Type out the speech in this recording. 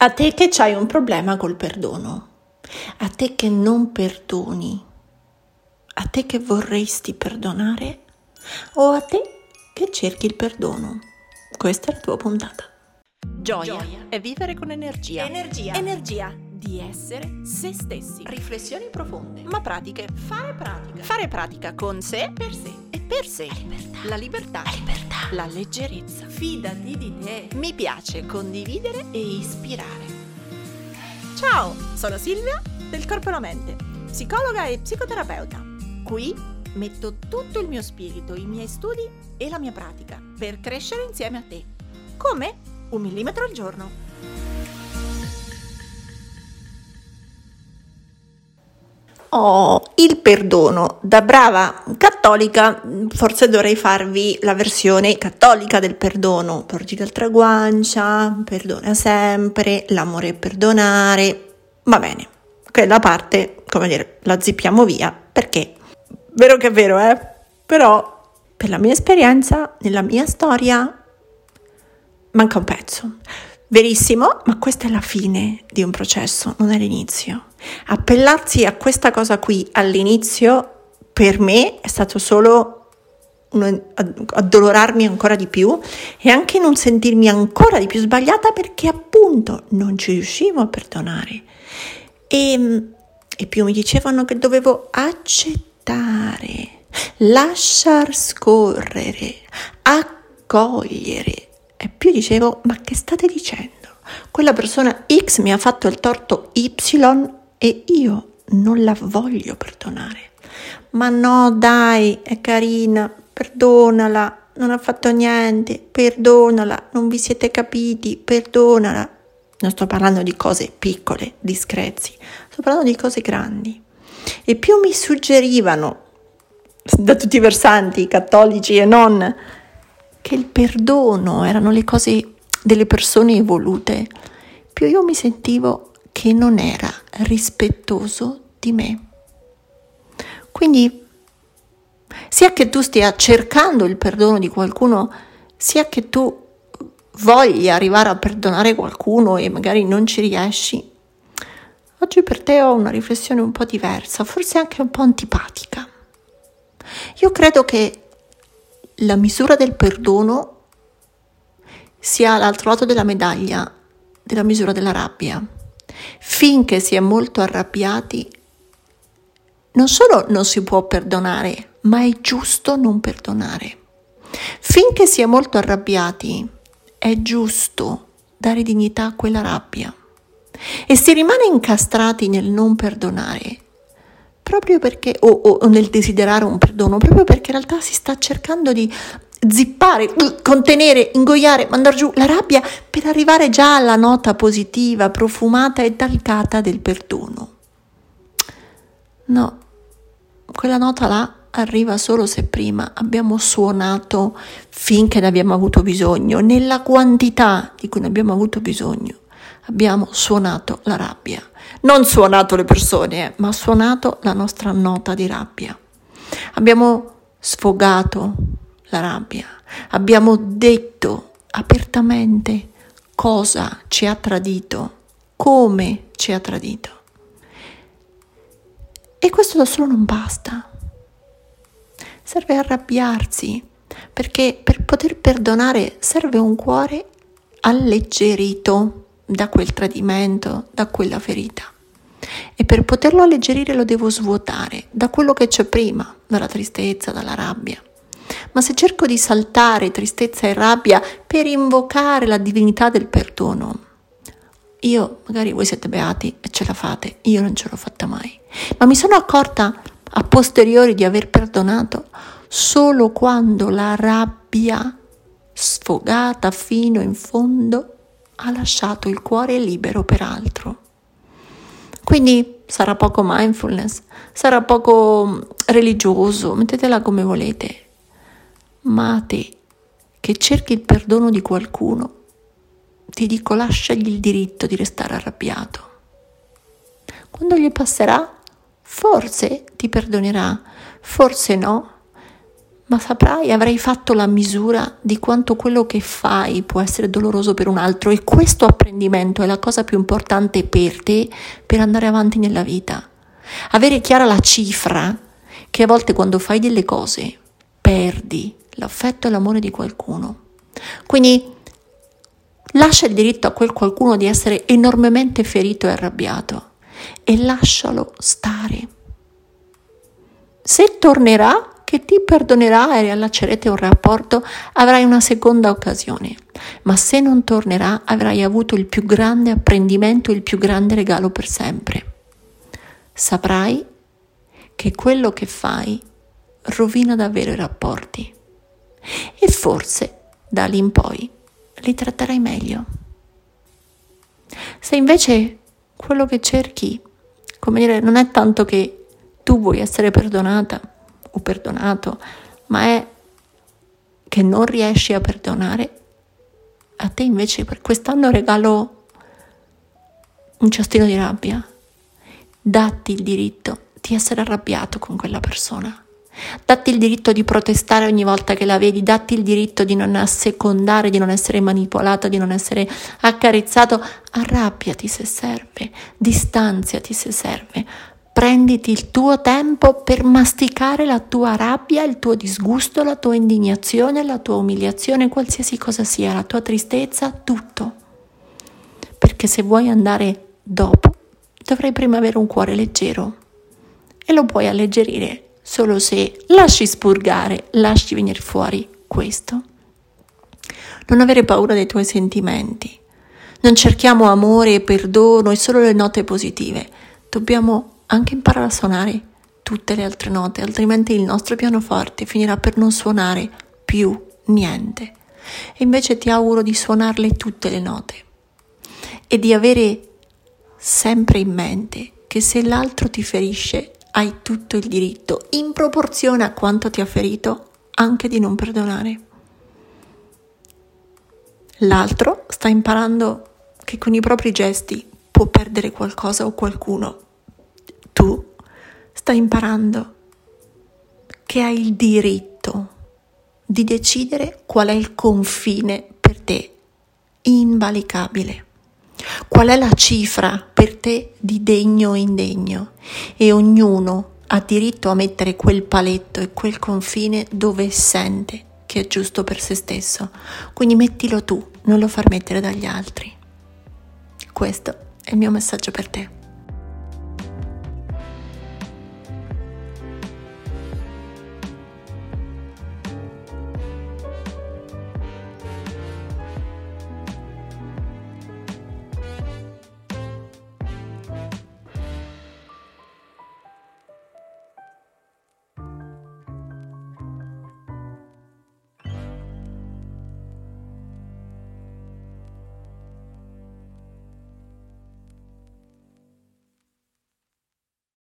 A te che c'hai un problema col perdono, a te che non perdoni, a te che vorresti perdonare o a te che cerchi il perdono. Questa è la tua puntata. Gioia, Gioia. è vivere con energia. Energia. Energia di essere se stessi. Riflessioni profonde. Ma pratiche. Fare pratica. Fare pratica con sé, per sé e per sé. La libertà. La libertà. La libertà. La leggerezza. Fidati di te. Mi piace condividere e ispirare. Ciao, sono Silvia del Corpo e la Mente, psicologa e psicoterapeuta. Qui metto tutto il mio spirito, i miei studi e la mia pratica per crescere insieme a te. Come? Un millimetro al giorno. Oh, il perdono. Da brava cattolica, forse dovrei farvi la versione cattolica del perdono. Porgi l'altra guancia, perdona sempre, l'amore è perdonare. Va bene, quella parte, come dire, la zippiamo via perché, vero che è vero, eh? Però, per la mia esperienza, nella mia storia, manca un pezzo. Verissimo, ma questa è la fine di un processo, non è l'inizio. Appellarsi a questa cosa qui all'inizio, per me, è stato solo addolorarmi ancora di più e anche non sentirmi ancora di più sbagliata perché appunto non ci riuscivo a perdonare. E, e più mi dicevano che dovevo accettare, lasciar scorrere, accogliere e più dicevo, ma che state dicendo? Quella persona X mi ha fatto il torto Y e io non la voglio perdonare. Ma no, dai, è carina, perdonala, non ha fatto niente, perdonala, non vi siete capiti, perdonala. Non sto parlando di cose piccole, discrezi, sto parlando di cose grandi. E più mi suggerivano, da tutti i versanti, cattolici e non, che il perdono erano le cose delle persone evolute, più io mi sentivo che non era rispettoso di me. Quindi, sia che tu stia cercando il perdono di qualcuno, sia che tu voglia arrivare a perdonare qualcuno e magari non ci riesci, oggi per te ho una riflessione un po' diversa, forse anche un po' antipatica. Io credo che la misura del perdono sia l'altro lato della medaglia della misura della rabbia. Finché si è molto arrabbiati, non solo non si può perdonare, ma è giusto non perdonare. Finché si è molto arrabbiati, è giusto dare dignità a quella rabbia. E si rimane incastrati nel non perdonare, proprio perché, o, o, nel desiderare un perdono, proprio perché in realtà si sta cercando di zippare, contenere, ingoiare, mandare giù la rabbia per arrivare già alla nota positiva, profumata e talcata del perdono. No, quella nota là arriva solo se prima abbiamo suonato finché ne abbiamo avuto bisogno, nella quantità di cui ne abbiamo avuto bisogno. Abbiamo suonato la rabbia non suonato le persone, eh, ma suonato la nostra nota di rabbia. Abbiamo sfogato la rabbia, abbiamo detto apertamente cosa ci ha tradito, come ci ha tradito. E questo da solo non basta. Serve arrabbiarsi, perché per poter perdonare serve un cuore alleggerito da quel tradimento, da quella ferita. E per poterlo alleggerire lo devo svuotare da quello che c'è prima, dalla tristezza, dalla rabbia. Ma se cerco di saltare tristezza e rabbia per invocare la divinità del perdono, io, magari voi siete beati e ce la fate, io non ce l'ho fatta mai, ma mi sono accorta a posteriori di aver perdonato solo quando la rabbia sfogata fino in fondo ha lasciato il cuore libero per altro. Quindi sarà poco mindfulness, sarà poco mm, religioso, mettetela come volete, ma a te che cerchi il perdono di qualcuno, ti dico lasciagli il diritto di restare arrabbiato. Quando gli passerà, forse ti perdonerà, forse no, ma saprai, avrai fatto la misura di quanto quello che fai può essere doloroso per un altro e questo apprendimento è la cosa più importante per te per andare avanti nella vita. Avere chiara la cifra che a volte quando fai delle cose perdi l'affetto e l'amore di qualcuno. Quindi lascia il diritto a quel qualcuno di essere enormemente ferito e arrabbiato e lascialo stare. Se tornerà, che ti perdonerà e riallaccerete un rapporto, avrai una seconda occasione. Ma se non tornerà, avrai avuto il più grande apprendimento, il più grande regalo per sempre. Saprai che quello che fai rovina davvero i rapporti. E forse da lì in poi li tratterai meglio. Se invece quello che cerchi, come dire, non è tanto che tu vuoi essere perdonata, o perdonato, ma è che non riesci a perdonare, a te invece per quest'anno regalo un cestino di rabbia. Datti il diritto di essere arrabbiato con quella persona. Datti il diritto di protestare ogni volta che la vedi, datti il diritto di non assecondare, di non essere manipolato, di non essere accarezzato. Arrabbiati se serve, distanziati se serve, prenditi il tuo tempo per masticare la tua rabbia, il tuo disgusto, la tua indignazione, la tua umiliazione, qualsiasi cosa sia, la tua tristezza, tutto. Perché se vuoi andare dopo, dovrai prima avere un cuore leggero e lo puoi alleggerire solo se lasci spurgare, lasci venire fuori questo. Non avere paura dei tuoi sentimenti. Non cerchiamo amore e perdono e solo le note positive. Dobbiamo anche imparare a suonare tutte le altre note, altrimenti il nostro pianoforte finirà per non suonare più niente. E invece ti auguro di suonarle tutte le note e di avere sempre in mente che se l'altro ti ferisce hai tutto il diritto, in proporzione a quanto ti ha ferito, anche di non perdonare. L'altro sta imparando che con i propri gesti può perdere qualcosa o qualcuno tu stai imparando che hai il diritto di decidere qual è il confine per te invalicabile. Qual è la cifra per te di degno o indegno? E ognuno ha diritto a mettere quel paletto e quel confine dove sente che è giusto per se stesso. Quindi mettilo tu, non lo far mettere dagli altri. Questo è il mio messaggio per te.